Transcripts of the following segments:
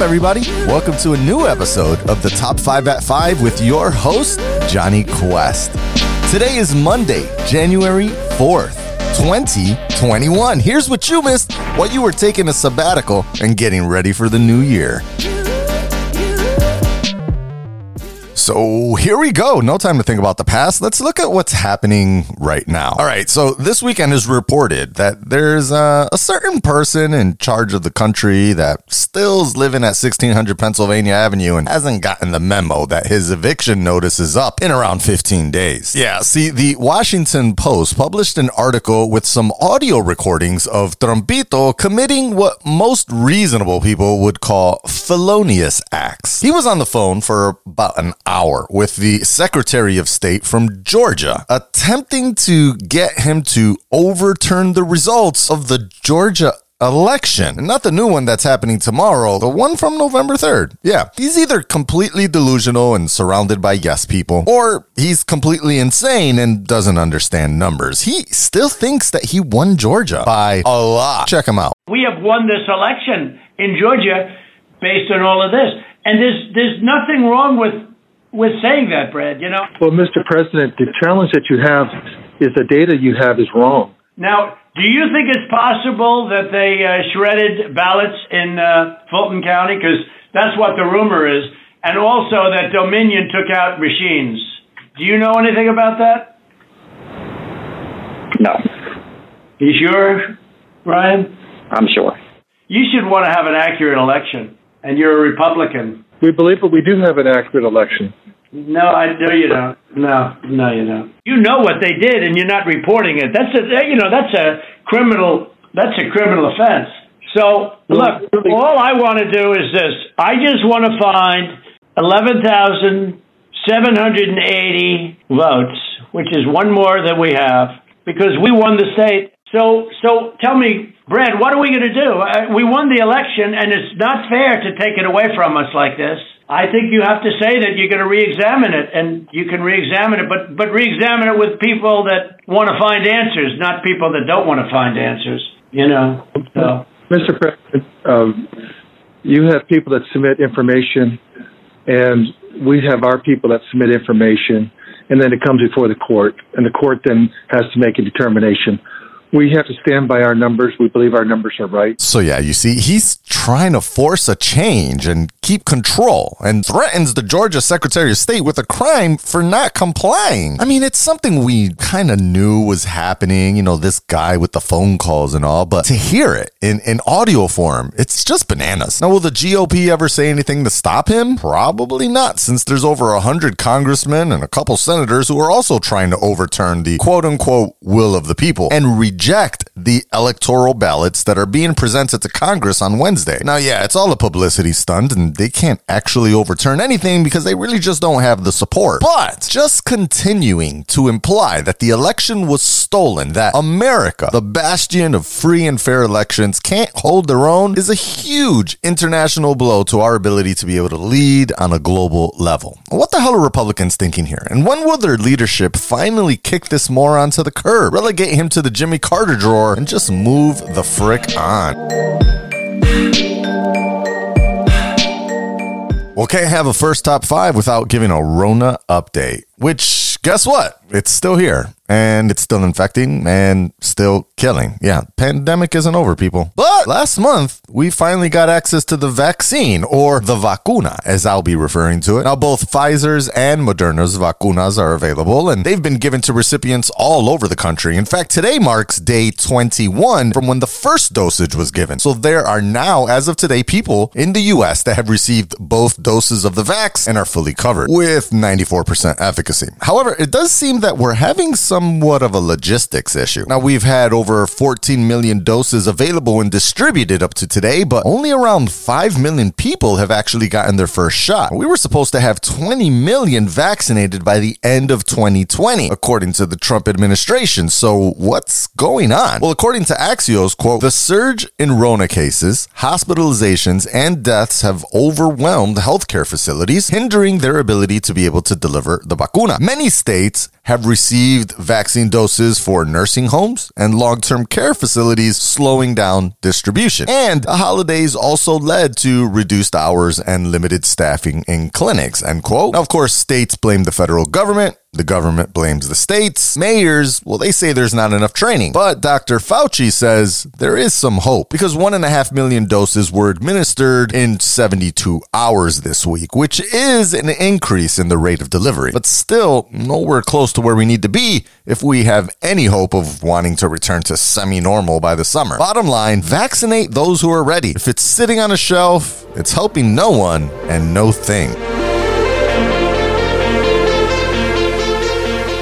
everybody? Welcome to a new episode of the Top 5 at 5 with your host, Johnny Quest. Today is Monday, January 4th, 2021. Here's what you missed while you were taking a sabbatical and getting ready for the new year. So here we go. No time to think about the past. Let's look at what's happening right now. All right. So this weekend is reported that there's a, a certain person in charge of the country that still's living at 1600 Pennsylvania Avenue and hasn't gotten the memo that his eviction notice is up in around 15 days. Yeah. See, the Washington Post published an article with some audio recordings of Trumpito committing what most reasonable people would call felonious acts. He was on the phone for about an hour with the Secretary of State from Georgia, attempting to get him to overturn the results of the Georgia election. Not the new one that's happening tomorrow, the one from November 3rd. Yeah, he's either completely delusional and surrounded by yes people, or he's completely insane and doesn't understand numbers. He still thinks that he won Georgia by a lot. Check him out. We have won this election in Georgia based on all of this. And there's there's nothing wrong with with saying that, Brad, you know? Well, Mr. President, the challenge that you have is the data you have is wrong. Now, do you think it's possible that they uh, shredded ballots in uh, Fulton County? Because that's what the rumor is. And also that Dominion took out machines. Do you know anything about that? No. You sure, Ryan? I'm sure. You should want to have an accurate election, and you're a Republican. We believe that we do have an accurate election. No, I know you don't. No, no, you don't. You know what they did, and you're not reporting it. That's a, you know, that's a criminal. That's a criminal offense. So look, all I want to do is this. I just want to find eleven thousand seven hundred and eighty votes, which is one more than we have, because we won the state. So, so tell me, Brad, what are we going to do? Uh, we won the election, and it's not fair to take it away from us like this. I think you have to say that you're going to re-examine it, and you can re-examine it, but but re-examine it with people that want to find answers, not people that don't want to find answers. You know. So. Mr. President, um, you have people that submit information, and we have our people that submit information, and then it comes before the court, and the court then has to make a determination we have to stand by our numbers. We believe our numbers are right. So, yeah, you see, he's trying to force a change and keep control and threatens the Georgia Secretary of State with a crime for not complying. I mean, it's something we kind of knew was happening, you know, this guy with the phone calls and all, but to hear it in, in audio form, it's just bananas. Now, will the GOP ever say anything to stop him? Probably not, since there's over a hundred congressmen and a couple senators who are also trying to overturn the quote unquote will of the people and reject the electoral ballots that are being presented to Congress on Wednesday. Now, yeah, it's all a publicity stunt and they can't actually overturn anything because they really just don't have the support. But just continuing to imply that the election was stolen, that America, the bastion of free and fair elections, can't hold their own is a huge international blow to our ability to be able to lead on a global level. What the hell are Republicans thinking here? And when will their leadership finally kick this moron to the curb, relegate him to the Jimmy Carter drawer, and just move the frick on? Well, can't have a first top five without giving a Rona update, which guess what? It's still here and it's still infecting and still killing. Yeah, pandemic isn't over, people. But last month, we finally got access to the vaccine or the vacuna, as I'll be referring to it. Now, both Pfizer's and Moderna's vacunas are available and they've been given to recipients all over the country. In fact, today marks day 21 from when the first dosage was given. So there are now, as of today, people in the US that have received both doses of the vax and are fully covered with 94% efficacy. However, it does seem that we're having somewhat of a logistics issue. Now, we've had over 14 million doses available and distributed up to today, but only around 5 million people have actually gotten their first shot. We were supposed to have 20 million vaccinated by the end of 2020, according to the Trump administration. So, what's going on? Well, according to Axios, quote, the surge in Rona cases, hospitalizations, and deaths have overwhelmed healthcare facilities, hindering their ability to be able to deliver the vacuna. Many states have received vaccine doses for nursing homes and long long term care facilities, slowing down distribution. And the holidays also led to reduced hours and limited staffing in clinics, end quote. Now, of course, states blame the federal government the government blames the states. Mayors, well, they say there's not enough training. But Dr. Fauci says there is some hope because one and a half million doses were administered in 72 hours this week, which is an increase in the rate of delivery, but still nowhere close to where we need to be if we have any hope of wanting to return to semi normal by the summer. Bottom line, vaccinate those who are ready. If it's sitting on a shelf, it's helping no one and no thing.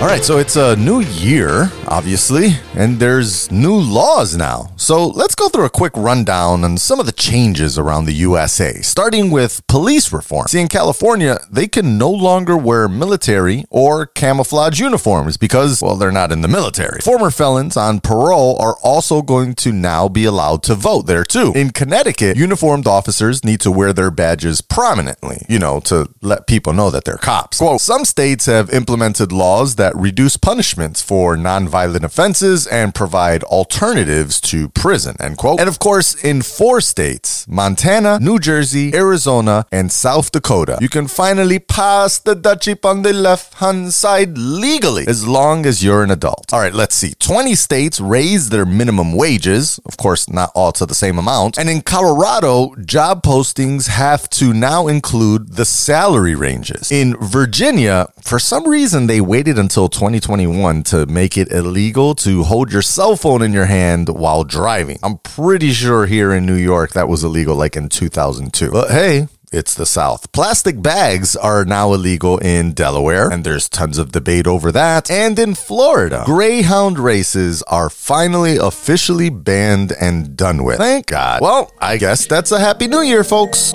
All right, so it's a new year, obviously, and there's new laws now. So let's go through a quick rundown on some of the changes around the USA, starting with police reform. See, in California, they can no longer wear military or camouflage uniforms because, well, they're not in the military. Former felons on parole are also going to now be allowed to vote there too. In Connecticut, uniformed officers need to wear their badges prominently, you know, to let people know that they're cops. Quote, some states have implemented laws that reduce punishments for nonviolent offenses and provide alternatives to prison, end quote. And of course, in four states, Montana, New Jersey, Arizona, and South Dakota, you can finally pass the Dutch on the left hand side legally as long as you're an adult. All right, let's see. 20 states raised their minimum wages, of course, not all to the same amount. And in Colorado, job postings have to now include the salary ranges. In Virginia, for some reason, they waited until until 2021 to make it illegal to hold your cell phone in your hand while driving. I'm pretty sure here in New York that was illegal like in 2002. But hey, it's the South. Plastic bags are now illegal in Delaware, and there's tons of debate over that. And in Florida, Greyhound races are finally officially banned and done with. Thank God. Well, I guess that's a Happy New Year, folks.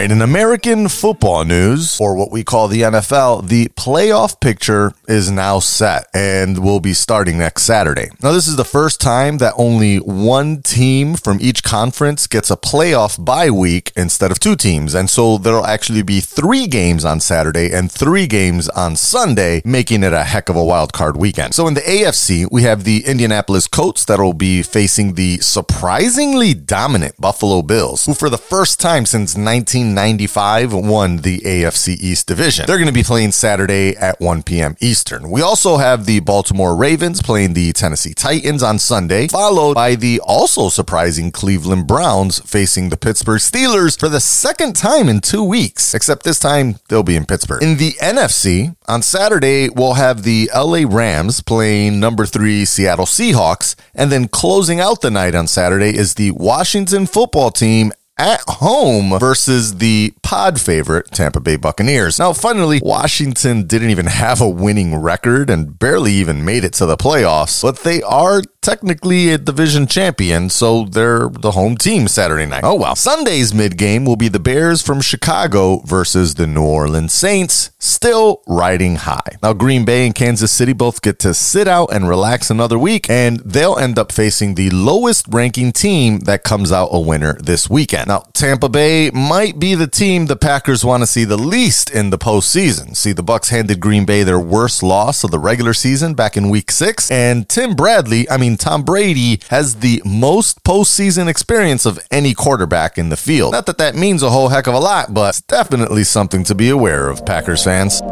Right, in American football news, or what we call the NFL, the playoff picture is now set and will be starting next Saturday. Now, this is the first time that only one team from each conference gets a playoff bye week instead of two teams. And so there'll actually be three games on Saturday and three games on Sunday, making it a heck of a wild card weekend. So in the AFC, we have the Indianapolis Colts that'll be facing the surprisingly dominant Buffalo Bills, who for the first time since 19 1995 won the AFC East Division. They're going to be playing Saturday at 1 p.m. Eastern. We also have the Baltimore Ravens playing the Tennessee Titans on Sunday, followed by the also surprising Cleveland Browns facing the Pittsburgh Steelers for the second time in two weeks, except this time they'll be in Pittsburgh. In the NFC, on Saturday, we'll have the LA Rams playing number three Seattle Seahawks, and then closing out the night on Saturday is the Washington football team at home versus the pod favorite Tampa Bay Buccaneers. Now, funnily, Washington didn't even have a winning record and barely even made it to the playoffs, but they are technically a division champion, so they're the home team Saturday night. Oh well. Sunday's mid game will be the Bears from Chicago versus the New Orleans Saints, still riding high. Now, Green Bay and Kansas City both get to sit out and relax another week, and they'll end up facing the lowest ranking team that comes out a winner this weekend. Now, Tampa Bay might be the team the Packers want to see the least in the postseason. See, the Bucks handed Green Bay their worst loss of the regular season back in week six, and Tim Bradley, I mean, Tom Brady has the most postseason experience of any quarterback in the field. Not that that means a whole heck of a lot, but it's definitely something to be aware of, Packers fans.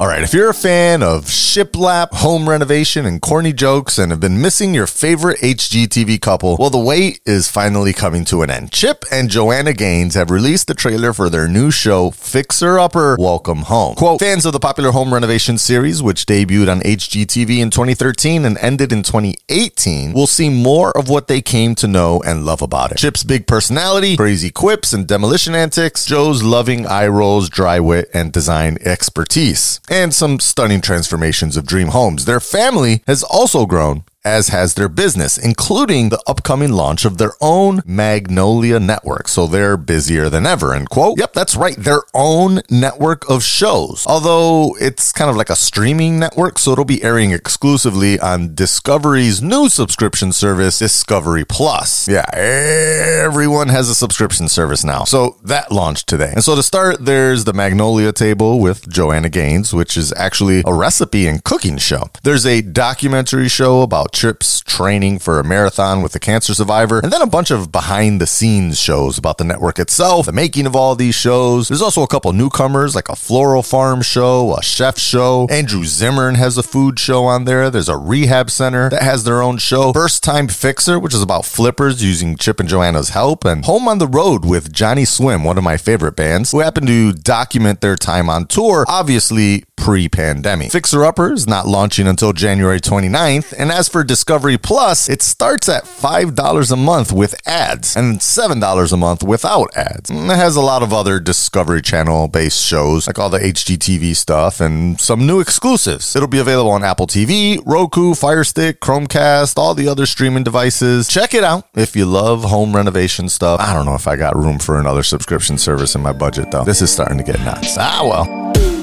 All right, if you're a fan of shiplap, home renovation, and corny jokes and have been missing your favorite HGTV couple, well, the wait is finally coming to an end. Chip and Joanna Gaines have released the trailer for their new show, Fixer Upper Welcome Home. Quote, fans of the popular home renovation series, which debuted on HGTV in 2013 and ended in 2018, will see more of what they came to know and love about it. Chip's big personality, crazy quips, and demolition antics, Joe's loving eye rolls, dry wit, and design expertise and some stunning transformations of dream homes. Their family has also grown as has their business, including the upcoming launch of their own Magnolia network. So they're busier than ever. And quote, yep, that's right, their own network of shows. Although it's kind of like a streaming network, so it'll be airing exclusively on Discovery's new subscription service, Discovery Plus. Yeah, everyone has a subscription service now. So that launched today. And so to start, there's the Magnolia table with Joanna Gaines, which is actually a recipe and cooking show. There's a documentary show about Chip's training for a marathon with a cancer survivor, and then a bunch of behind the scenes shows about the network itself, the making of all these shows. There's also a couple newcomers like a floral farm show, a chef show. Andrew Zimmern has a food show on there. There's a rehab center that has their own show. First Time Fixer, which is about flippers using Chip and Joanna's help, and Home on the Road with Johnny Swim, one of my favorite bands, who happen to document their time on tour, obviously pre pandemic. Fixer Upper is not launching until January 29th, and as for Discovery Plus, it starts at $5 a month with ads and $7 a month without ads. It has a lot of other Discovery Channel based shows, like all the HGTV stuff, and some new exclusives. It'll be available on Apple TV, Roku, Fire Stick, Chromecast, all the other streaming devices. Check it out if you love home renovation stuff. I don't know if I got room for another subscription service in my budget, though. This is starting to get nuts. Ah, well.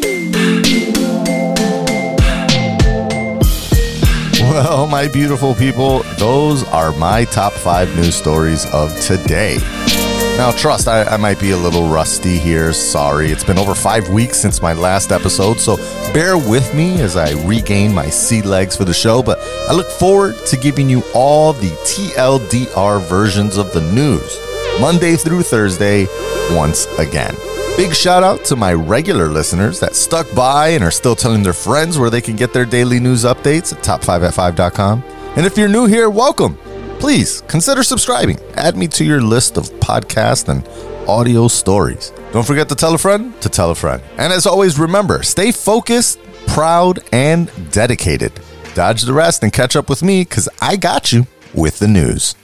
Well, my beautiful people, those are my top five news stories of today. Now, trust, I, I, might be a little rusty here. Sorry. It's been over five weeks since my last episode, so bear with me as I regain my sea legs for the show. But I look forward to giving you all the TLDR versions of the news, Monday through Thursday, once again. Big shout out to my regular listeners that stuck by and are still telling their friends where they can get their daily news updates at top5at5.com. And if you're new here, welcome please consider subscribing. Add me to your list of podcasts and audio stories. Don't forget to tell a friend to tell a friend. And as always, remember stay focused, proud, and dedicated. Dodge the rest and catch up with me because I got you with the news.